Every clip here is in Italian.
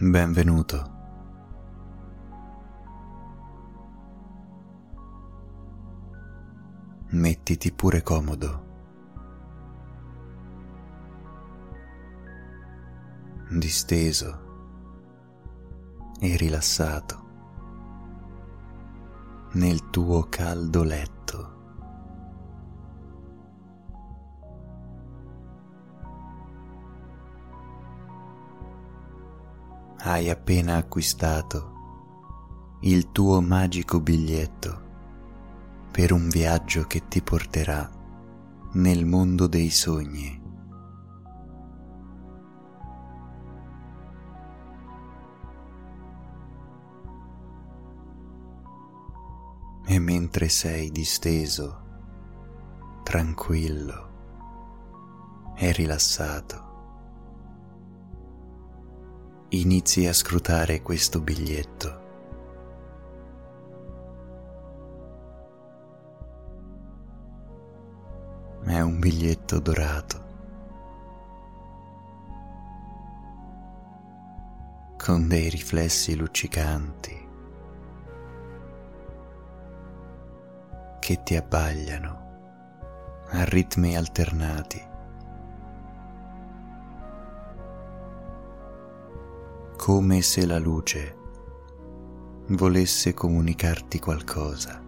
Benvenuto. Mettiti pure comodo. Disteso e rilassato nel tuo caldo letto. Hai appena acquistato il tuo magico biglietto per un viaggio che ti porterà nel mondo dei sogni. E mentre sei disteso, tranquillo e rilassato, inizi a scrutare questo biglietto. È un biglietto dorato. con dei riflessi luccicanti che ti abbagliano a ritmi alternati. Come se la luce volesse comunicarti qualcosa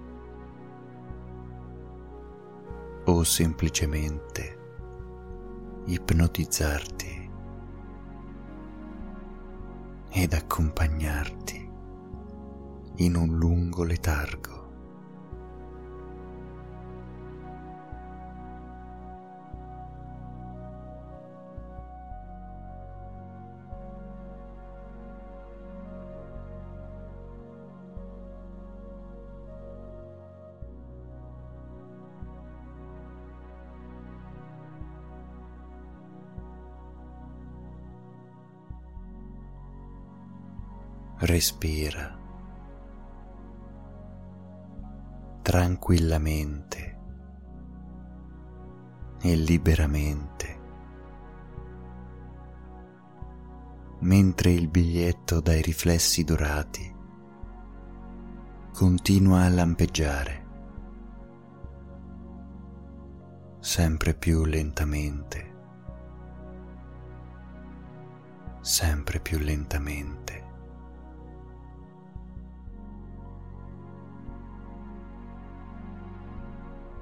o semplicemente ipnotizzarti ed accompagnarti in un lungo letargo. Respira tranquillamente e liberamente, mentre il biglietto dai riflessi dorati continua a lampeggiare sempre più lentamente, sempre più lentamente.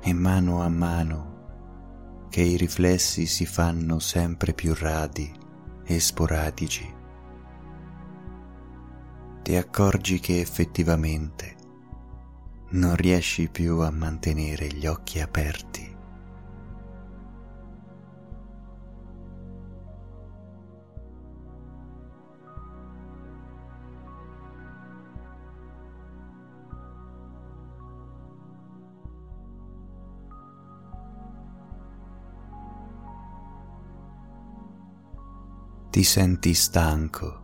E mano a mano che i riflessi si fanno sempre più radi e sporadici, ti accorgi che effettivamente non riesci più a mantenere gli occhi aperti. Ti senti stanco,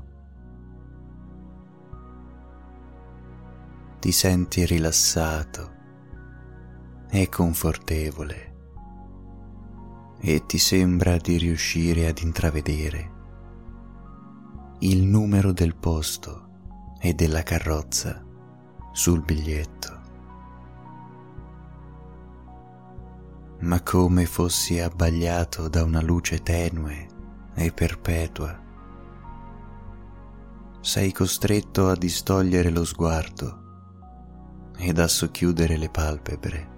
ti senti rilassato e confortevole e ti sembra di riuscire ad intravedere il numero del posto e della carrozza sul biglietto. Ma come fossi abbagliato da una luce tenue e perpetua. Sei costretto a distogliere lo sguardo ed a socchiudere le palpebre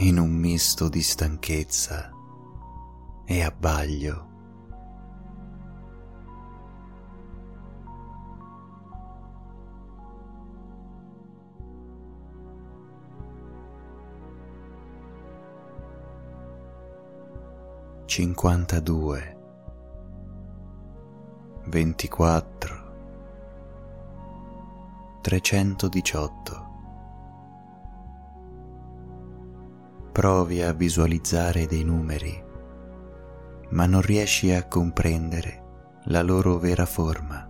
in un misto di stanchezza e abbaglio. Cinquantadue, ventiquattro, trecentodiciotto. Provi a visualizzare dei numeri, ma non riesci a comprendere la loro vera forma.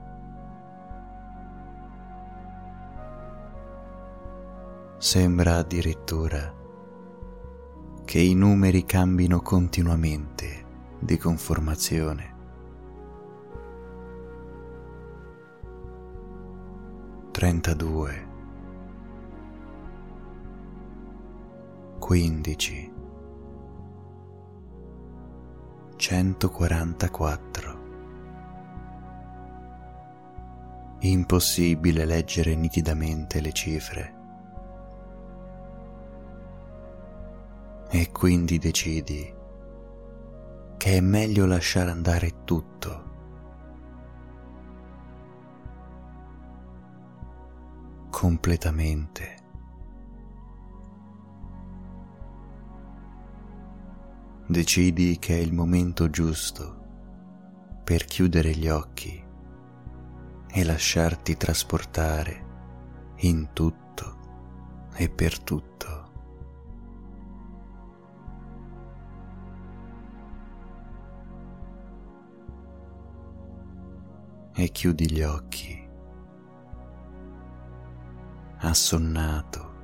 Sembra addirittura che i numeri cambino continuamente di conformazione. Trentadue. Quindici. Centoquarantaquattro. Impossibile leggere nitidamente le cifre. E quindi decidi che è meglio lasciare andare tutto. completamente. Decidi che è il momento giusto per chiudere gli occhi e lasciarti trasportare in tutto e per tutto. E chiudi gli occhi, assonnato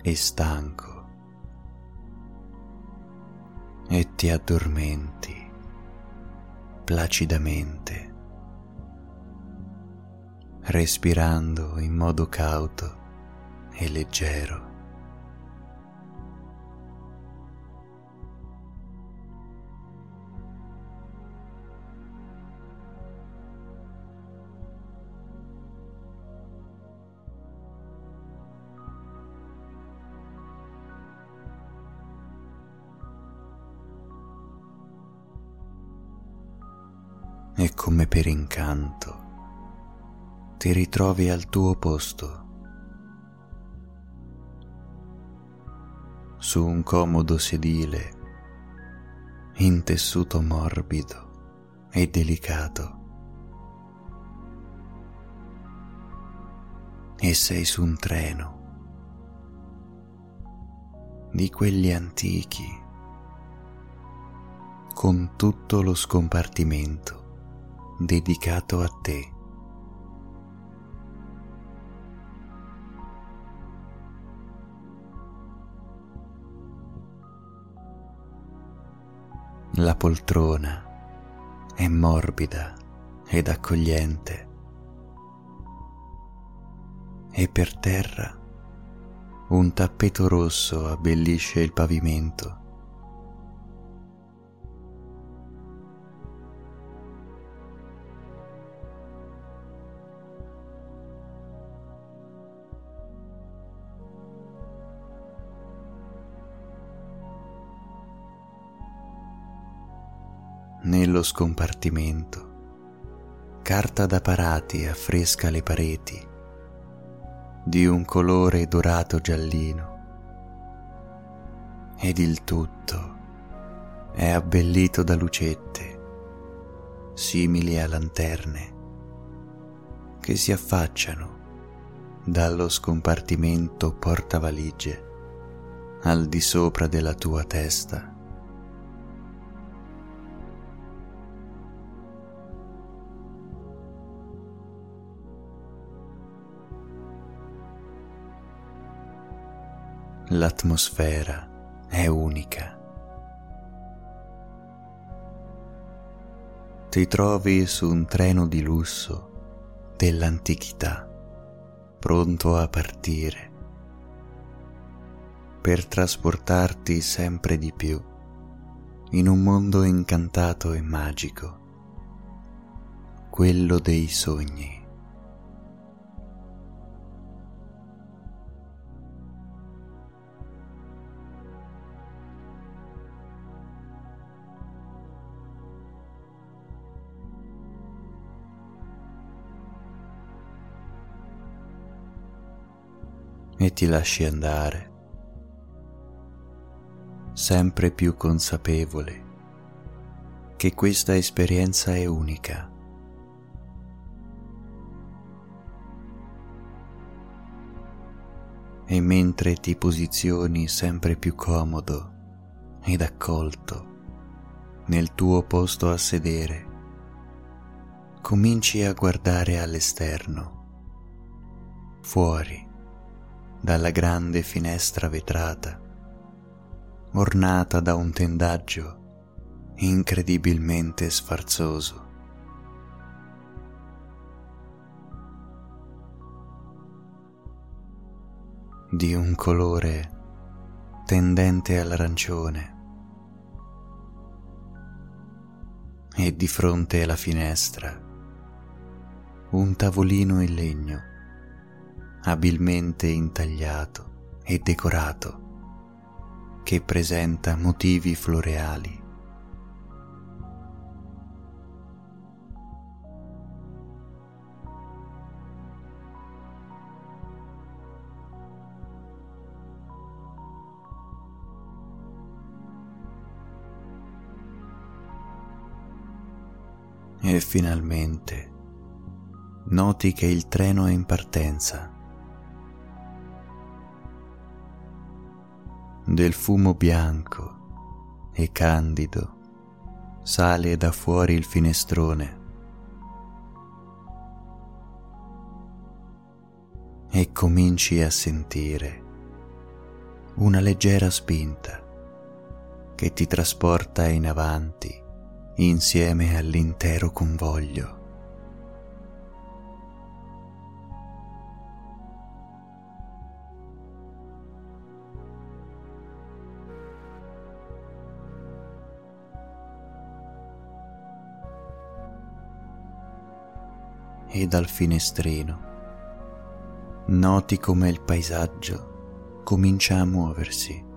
e stanco, e ti addormenti placidamente respirando in modo cauto e leggero. Per incanto ti ritrovi al tuo posto, su un comodo sedile in tessuto morbido e delicato. E sei su un treno di quelli antichi con tutto lo scompartimento dedicato a te. La poltrona è morbida ed accogliente e per terra un tappeto rosso abbellisce il pavimento. Nello scompartimento. Carta da parati affresca le pareti di un colore dorato giallino ed il tutto è abbellito da lucette simili a lanterne che si affacciano dallo scompartimento portavalige al di sopra della tua testa. L'atmosfera è unica. Ti trovi su un treno di lusso dell'antichità, pronto a partire, per trasportarti sempre di più in un mondo incantato e magico, quello dei sogni. E ti lasci andare, sempre più consapevole che questa esperienza è unica. E mentre ti posizioni sempre più comodo ed accolto nel tuo posto a sedere, cominci a guardare all'esterno, fuori dalla grande finestra vetrata, ornata da un tendaggio incredibilmente sfarzoso. di un colore tendente all'arancione e di fronte alla finestra un tavolino in legno abilmente intagliato e decorato che presenta motivi floreali. E finalmente noti che il treno è in partenza. Del fumo bianco e candido sale da fuori il finestrone e cominci a sentire una leggera spinta che ti trasporta in avanti insieme all'intero convoglio. E dal finestrino. Noti come il paesaggio comincia a muoversi.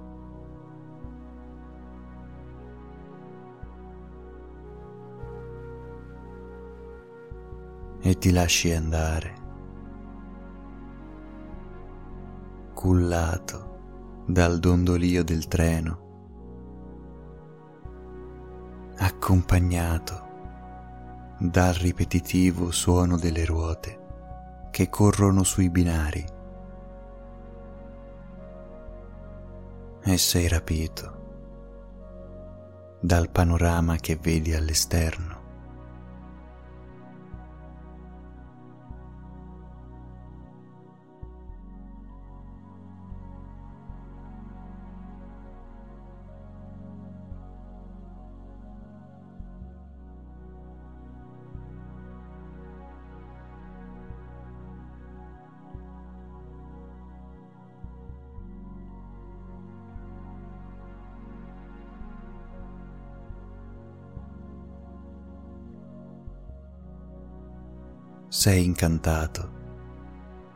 e ti lasci andare, cullato dal dondolio del treno, accompagnato dal ripetitivo suono delle ruote che corrono sui binari. E sei rapito dal panorama che vedi all'esterno. Sei incantato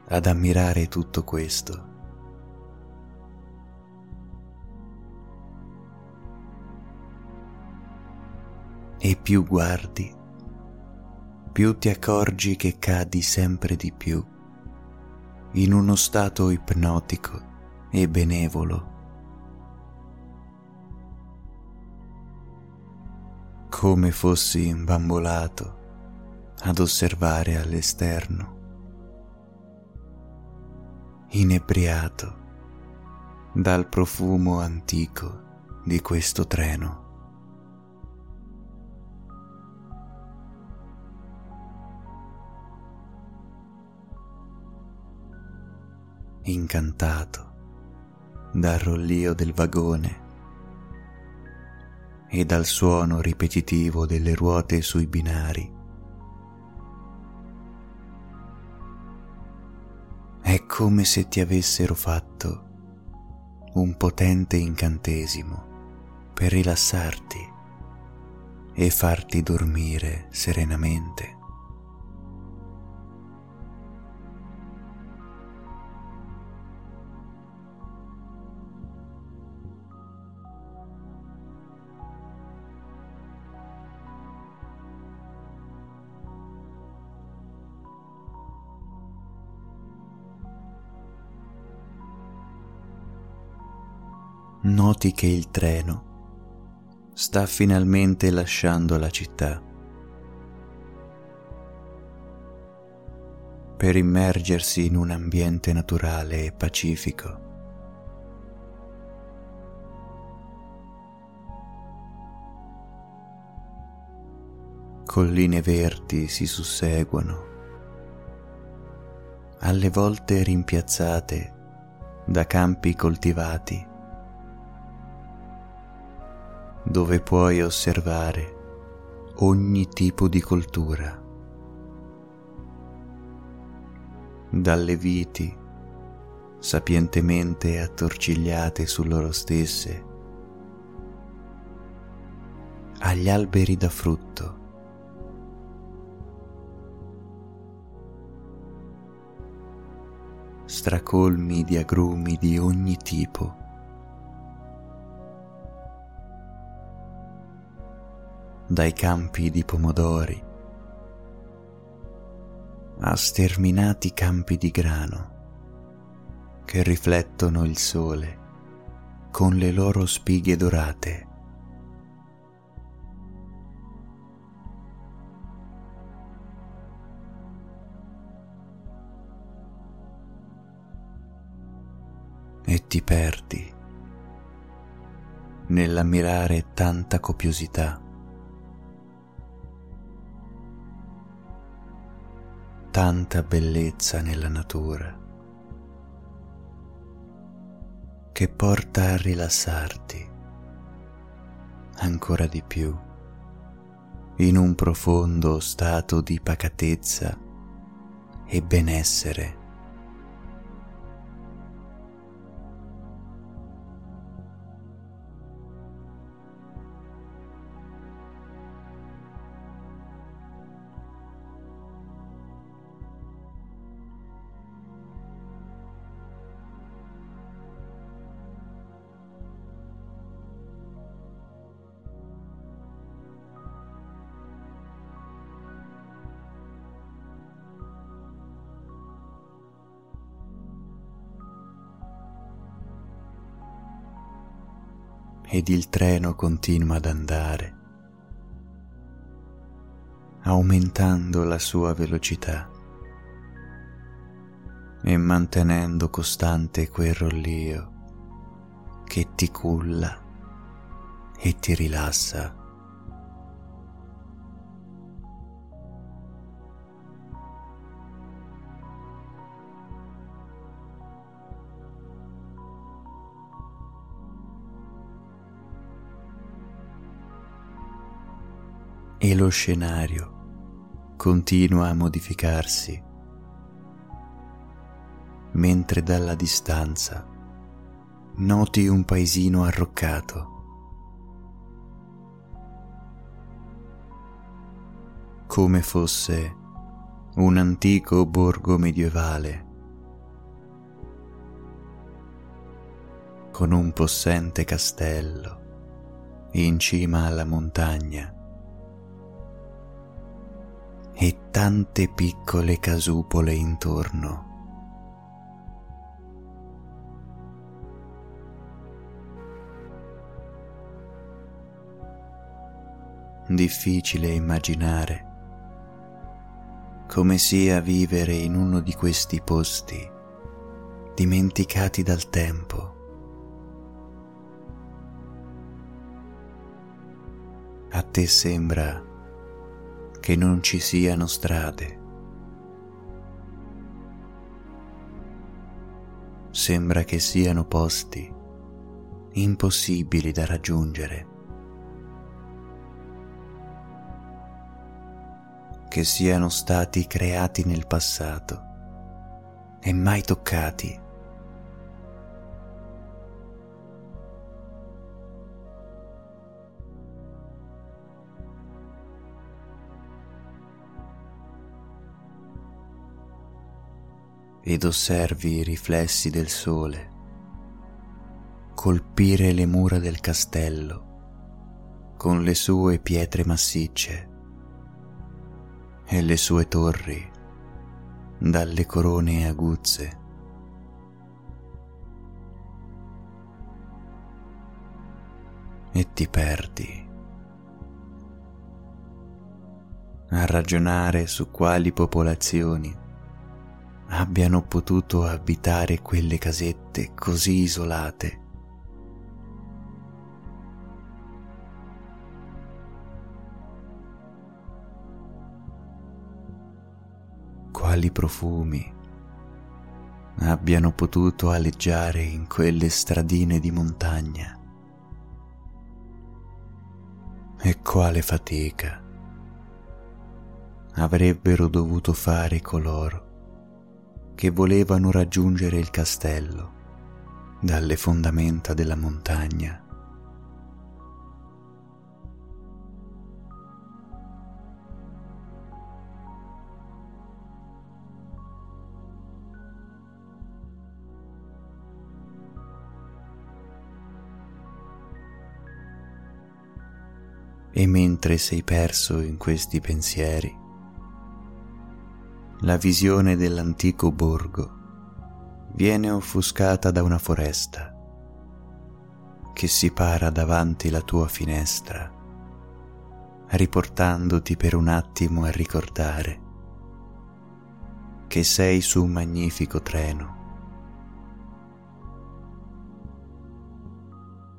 ad ammirare tutto questo. E più guardi, più ti accorgi che cadi sempre di più in uno stato ipnotico e benevolo. Come fossi imbambolato ad osservare all'esterno, inebriato dal profumo antico di questo treno. Incantato dal rollio del vagone e dal suono ripetitivo delle ruote sui binari È come se ti avessero fatto un potente incantesimo per rilassarti e farti dormire serenamente. Noti che il treno sta finalmente lasciando la città. Per immergersi in un ambiente naturale e pacifico. Colline verdi si susseguono, alle volte rimpiazzate da campi coltivati dove puoi osservare ogni tipo di coltura, dalle viti sapientemente attorcigliate su loro stesse, agli alberi da frutto. stracolmi di agrumi di ogni tipo. Dai campi di pomodori a sterminati campi di grano che riflettono il sole con le loro spighe dorate. E ti perdi nell'ammirare tanta copiosità. Tanta bellezza nella natura che porta a rilassarti ancora di più in un profondo stato di pacatezza e benessere. Ed il treno continua ad andare, aumentando la sua velocità e mantenendo costante quel rollio che ti culla e ti rilassa. Lo scenario continua a modificarsi, mentre dalla distanza noti un paesino arroccato. come fosse un antico borgo medievale con un possente castello in cima alla montagna e tante piccole casupole intorno. Difficile immaginare come sia vivere in uno di questi posti dimenticati dal tempo. A te sembra che non ci siano strade. Sembra che siano posti impossibili da raggiungere, che siano stati creati nel passato e mai toccati ed osservi i riflessi del sole colpire le mura del castello con le sue pietre massicce e le sue torri dalle corone aguzze. E ti perdi a ragionare su quali popolazioni abbiano potuto abitare quelle casette così isolate. Quali profumi abbiano potuto aleggiare in quelle stradine di montagna. E quale fatica avrebbero dovuto fare coloro che volevano raggiungere il castello dalle fondamenta della montagna. E mentre sei perso in questi pensieri, la visione dell'antico borgo viene offuscata da una foresta che si para davanti la tua finestra, riportandoti per un attimo a ricordare che sei su un magnifico treno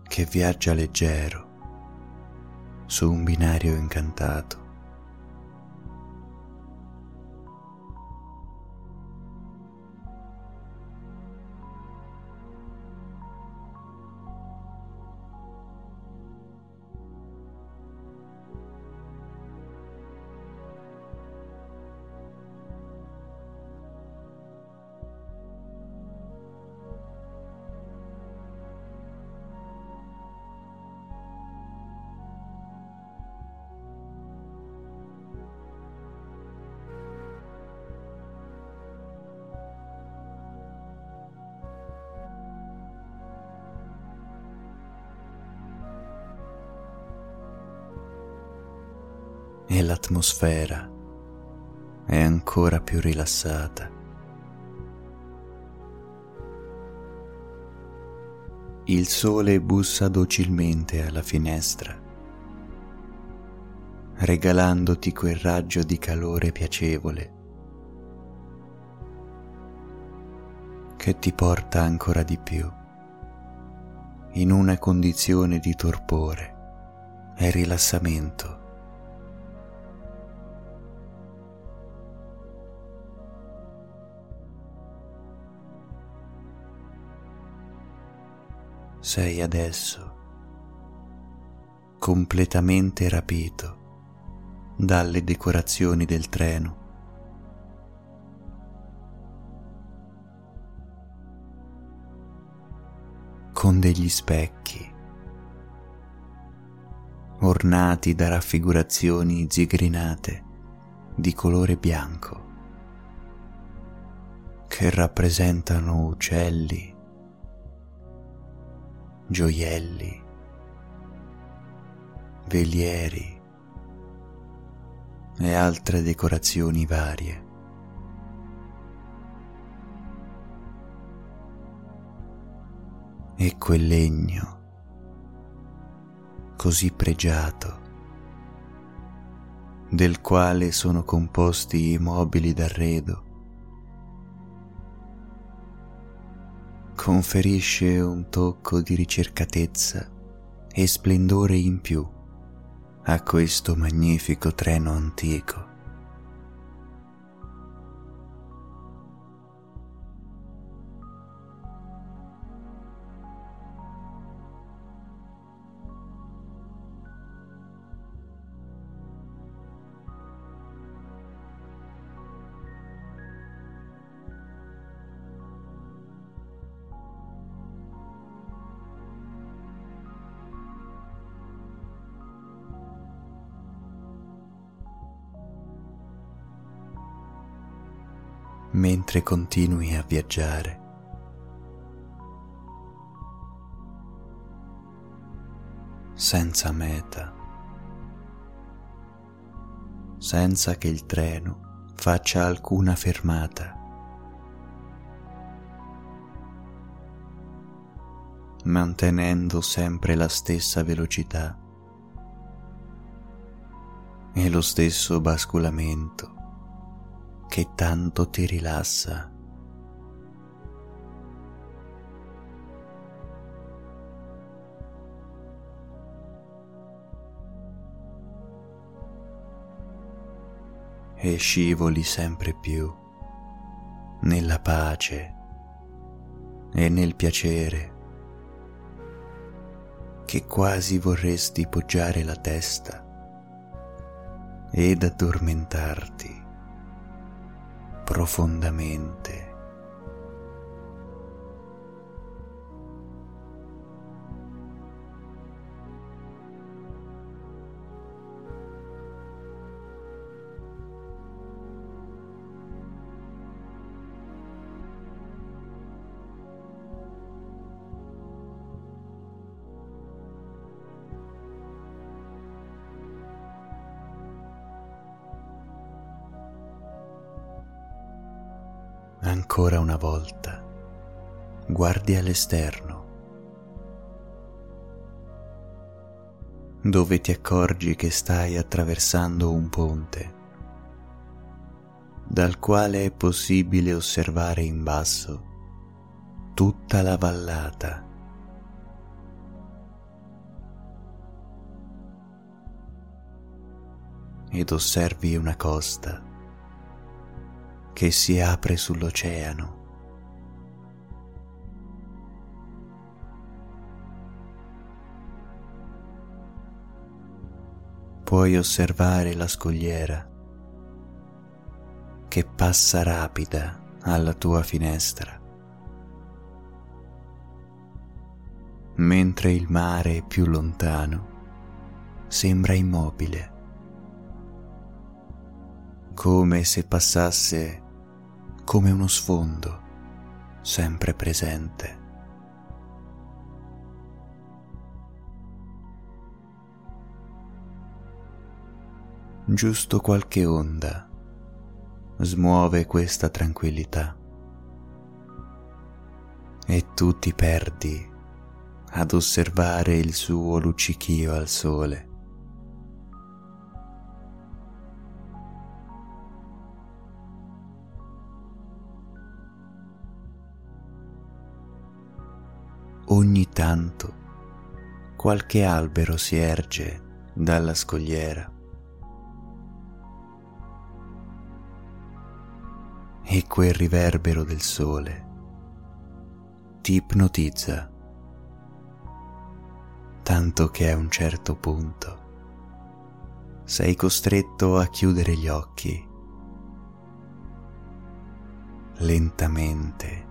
che viaggia leggero su un binario incantato. L'atmosfera è ancora più rilassata. Il sole bussa docilmente alla finestra, regalandoti quel raggio di calore piacevole che ti porta ancora di più in una condizione di torpore e rilassamento. Sei adesso completamente rapito dalle decorazioni del treno. con degli specchi ornati da raffigurazioni zigrinate di colore bianco che rappresentano uccelli, gioielli, velieri e altre decorazioni varie. E quel legno così pregiato, del quale sono composti i mobili d'arredo, conferisce un tocco di ricercatezza e splendore in più a questo magnifico treno antico. Mentre continui a viaggiare. senza meta, senza che il treno faccia alcuna fermata. mantenendo sempre la stessa velocità e lo stesso basculamento che tanto ti rilassa. E scivoli sempre più nella pace e nel piacere che quasi vorresti poggiare la testa ed addormentarti profondamente ancora una volta. Guardi all'esterno, dove ti accorgi che stai attraversando un ponte, dal quale è possibile osservare in basso tutta la vallata. Ed osservi una costa che si apre sull'oceano. Puoi osservare la scogliera che passa rapida alla tua finestra, mentre il mare più lontano sembra immobile, come se passasse come uno sfondo sempre presente. Giusto qualche onda smuove questa tranquillità e tu ti perdi ad osservare il suo luccichio al sole. Ogni tanto qualche albero si erge dalla scogliera. E quel riverbero del sole ti ipnotizza, tanto che a un certo punto sei costretto a chiudere gli occhi lentamente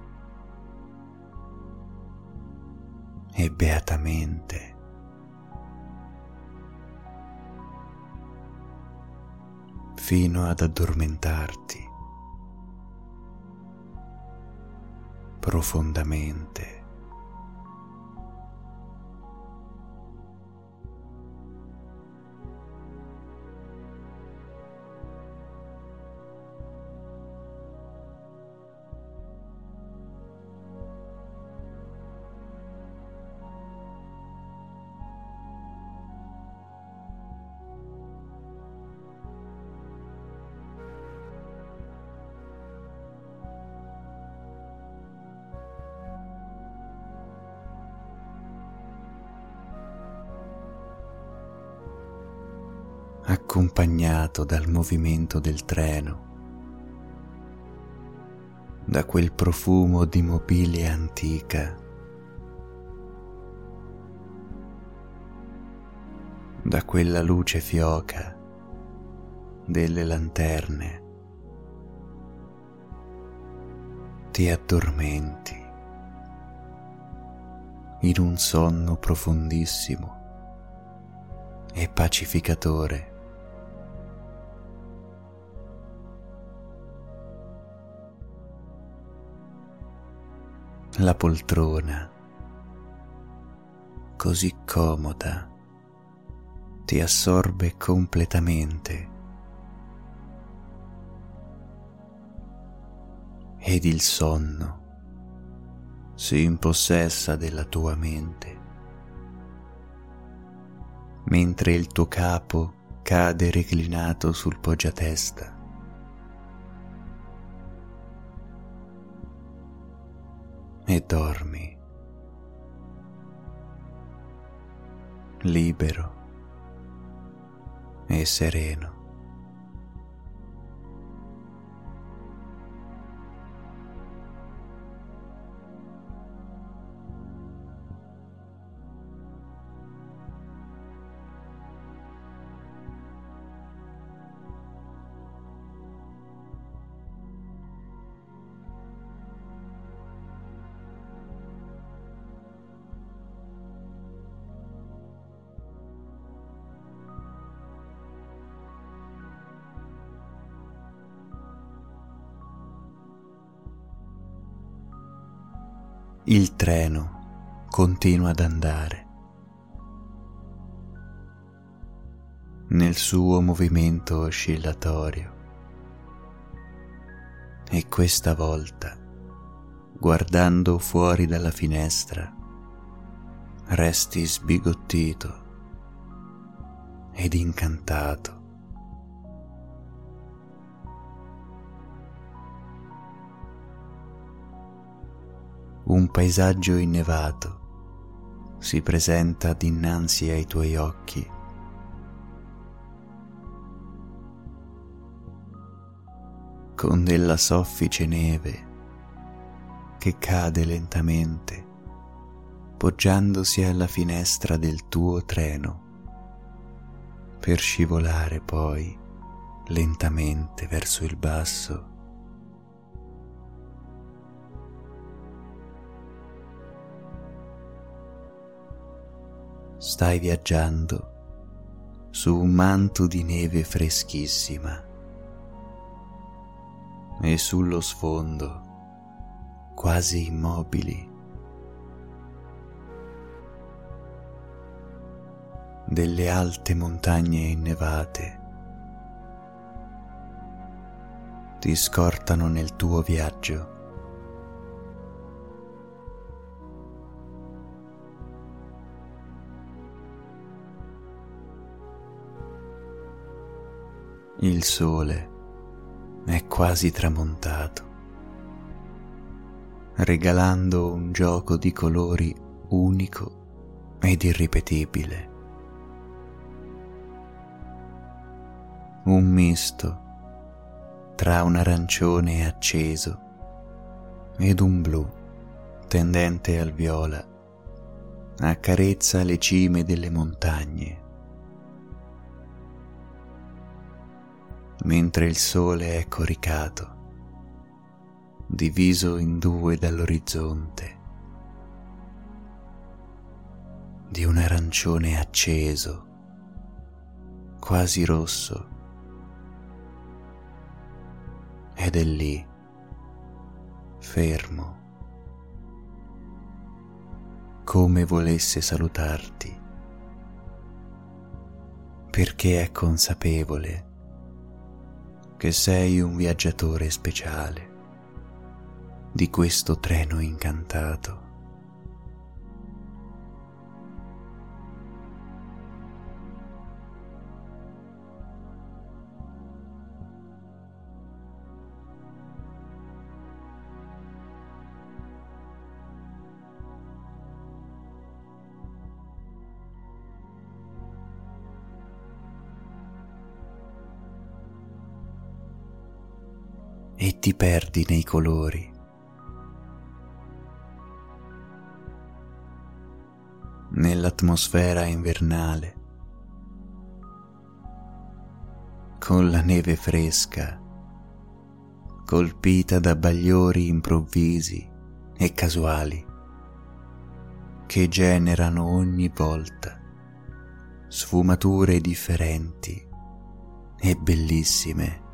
e beatamente. fino ad addormentarti profondamente. Accompagnato dal movimento del treno, da quel profumo di mobilia antica, da quella luce fioca delle lanterne, ti addormenti in un sonno profondissimo e pacificatore. La poltrona, così comoda, ti assorbe completamente. Ed il sonno si impossessa della tua mente, mentre il tuo capo cade reclinato sul poggiatesta dormi libero e sereno. Il treno continua ad andare. Nel suo movimento oscillatorio E questa volta, guardando fuori dalla finestra, resti sbigottito ed incantato. Un paesaggio innevato si presenta dinanzi ai tuoi occhi. con della soffice neve che cade lentamente poggiandosi alla finestra del tuo treno per scivolare poi lentamente verso il basso. Stai viaggiando su un manto di neve freschissima e sullo sfondo, quasi immobili, delle alte montagne innevate ti scortano nel tuo viaggio. Il sole è quasi tramontato, regalando un gioco di colori unico ed irripetibile. un misto tra un arancione acceso ed un blu tendente al viola accarezza le cime delle montagne, mentre il sole è coricato, diviso in due dall'orizzonte, di un arancione acceso, quasi rosso, ed è lì, fermo, come volesse salutarti, perché è consapevole che sei un viaggiatore speciale di questo treno incantato. E ti perdi nei colori. Nell'atmosfera invernale, con la neve fresca, colpita da bagliori improvvisi e casuali, che generano ogni volta sfumature differenti e bellissime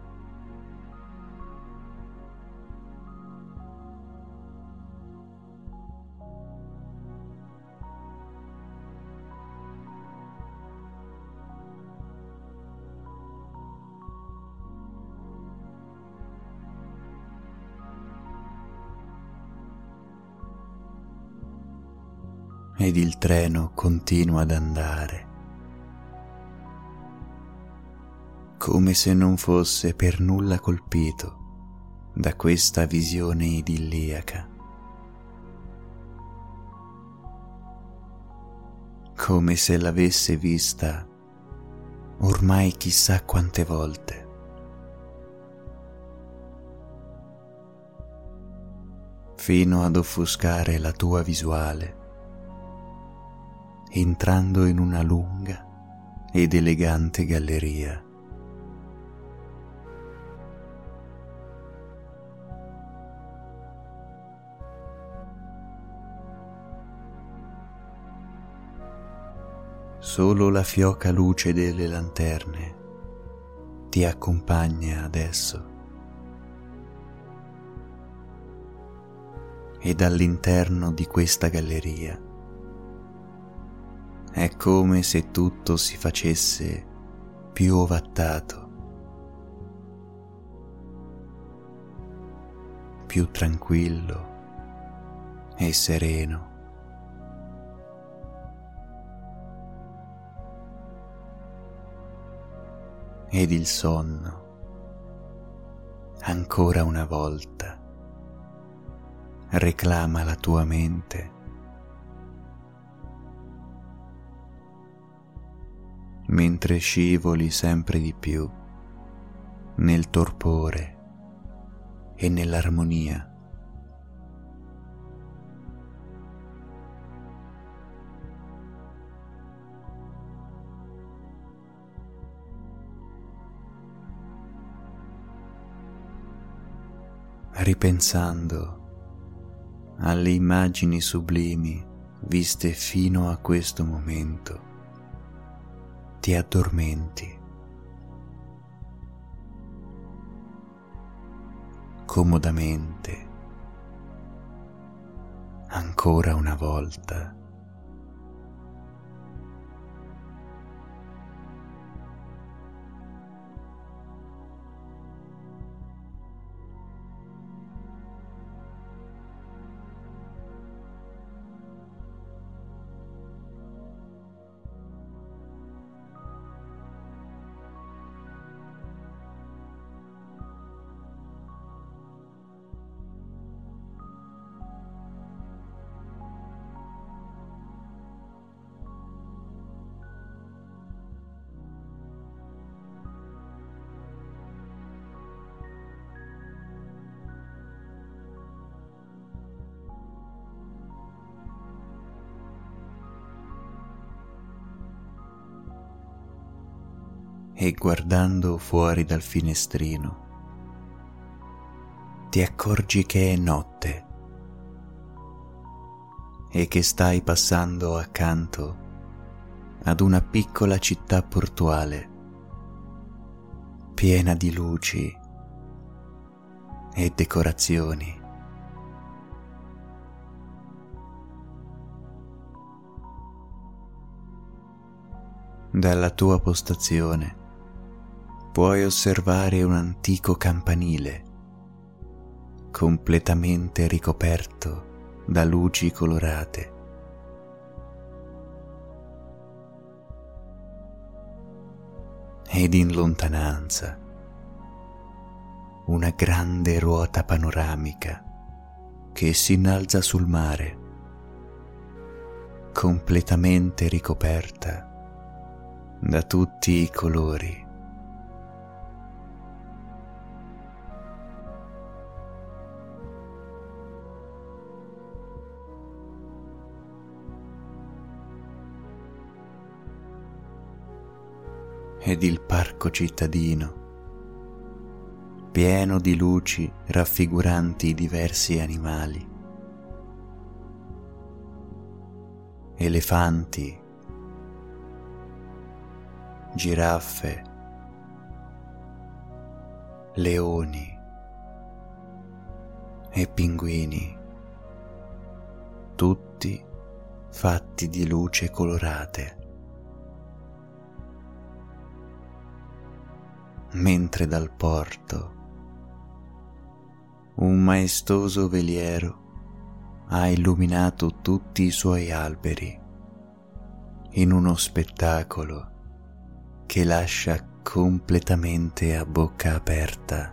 ed il treno continua ad andare, come se non fosse per nulla colpito da questa visione idilliaca, come se l'avesse vista ormai chissà quante volte. fino ad offuscare la tua visuale entrando in una lunga ed elegante galleria. Solo la fioca luce delle lanterne ti accompagna adesso. E dall'interno di questa galleria è come se tutto si facesse più ovattato più tranquillo e sereno. Ed il sonno, ancora una volta, reclama la tua mente mentre scivoli sempre di più nel torpore e nell'armonia. Ripensando alle immagini sublimi viste fino a questo momento, ti addormenti. comodamente, ancora una volta. Guardando fuori dal finestrino ti accorgi che è notte e che stai passando accanto ad una piccola città portuale piena di luci e decorazioni. Dalla tua postazione puoi osservare un antico campanile completamente ricoperto da luci colorate. Ed in lontananza una grande ruota panoramica che si innalza sul mare, completamente ricoperta da tutti i colori ed il parco cittadino, pieno di luci raffiguranti i diversi animali, elefanti, giraffe, leoni e pinguini, tutti fatti di luce colorate. Mentre dal porto un maestoso veliero ha illuminato tutti i suoi alberi in uno spettacolo che lascia completamente a bocca aperta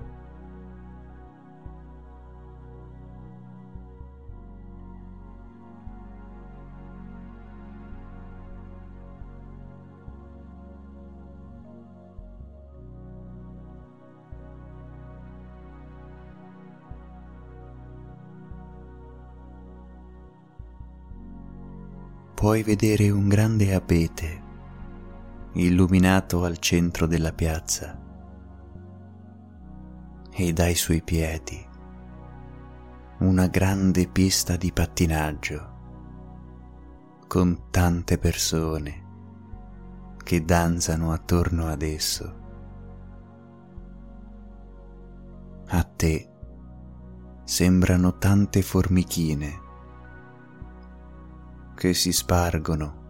puoi vedere un grande abete illuminato al centro della piazza e dai suoi piedi una grande pista di pattinaggio con tante persone che danzano attorno ad esso. A te sembrano tante formichine che si spargono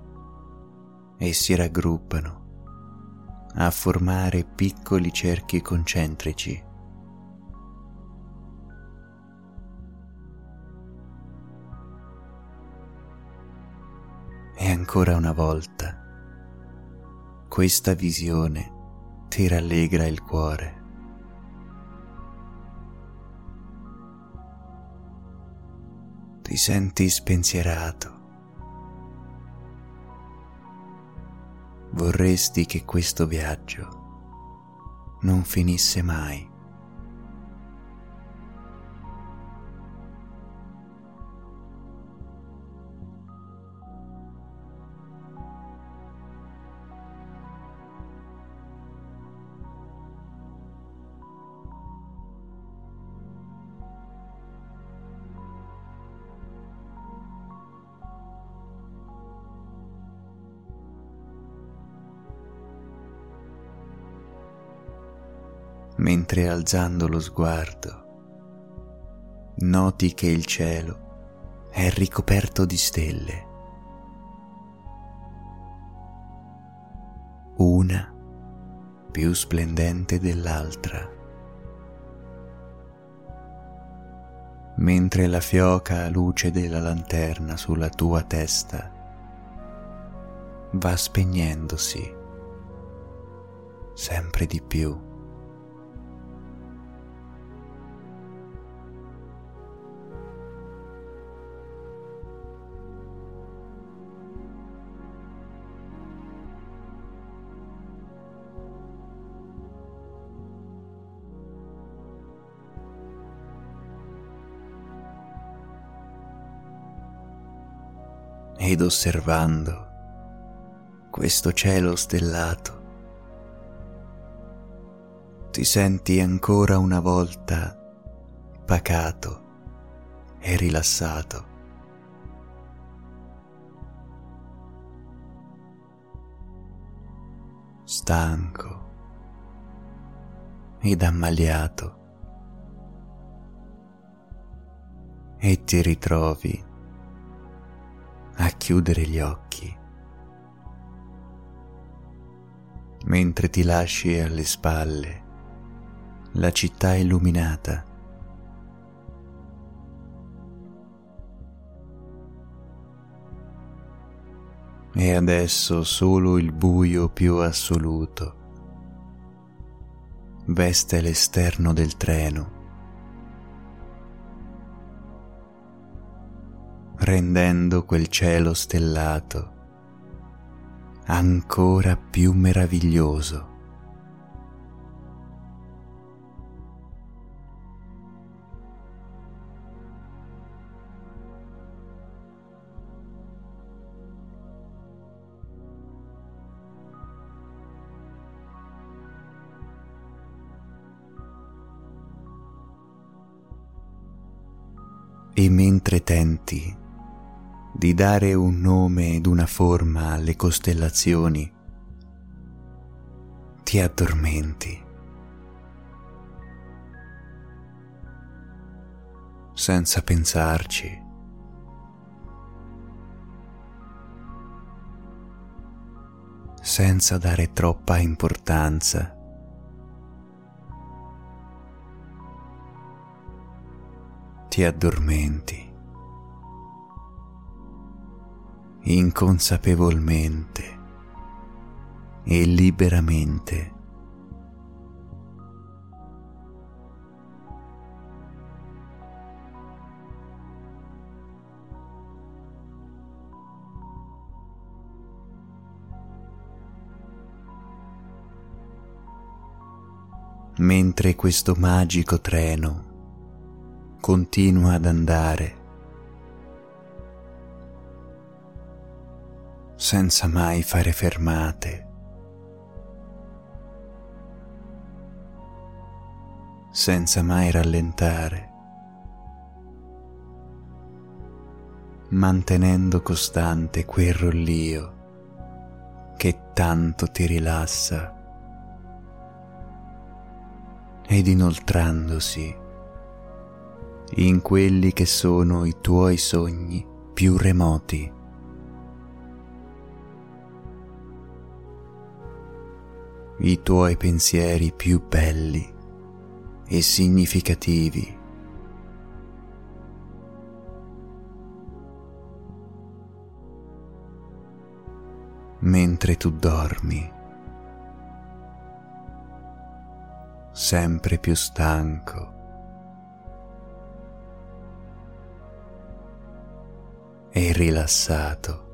e si raggruppano a formare piccoli cerchi concentrici. E ancora una volta, questa visione ti rallegra il cuore. ti senti spensierato, Vorresti che questo viaggio non finisse mai. Mentre alzando lo sguardo noti che il cielo è ricoperto di stelle, una più splendente dell'altra, mentre la fioca luce della lanterna sulla tua testa va spegnendosi sempre di più. Osservando questo cielo stellato, ti senti ancora una volta pacato e rilassato. stanco ed ammaliato e ti ritrovi chiudere gli occhi mentre ti lasci alle spalle la città illuminata. E adesso solo il buio più assoluto veste l'esterno del treno rendendo quel cielo stellato ancora più meraviglioso. E mentre tenti di dare un nome ed una forma alle costellazioni, ti addormenti. senza pensarci. senza dare troppa importanza. Ti addormenti. Inconsapevolmente e liberamente. mentre questo magico treno continua ad andare senza mai fare fermate. senza mai rallentare, mantenendo costante quel rollio che tanto ti rilassa ed inoltrandosi in quelli che sono i tuoi sogni più remoti. I tuoi pensieri più belli e significativi. mentre tu dormi, sempre più stanco e rilassato.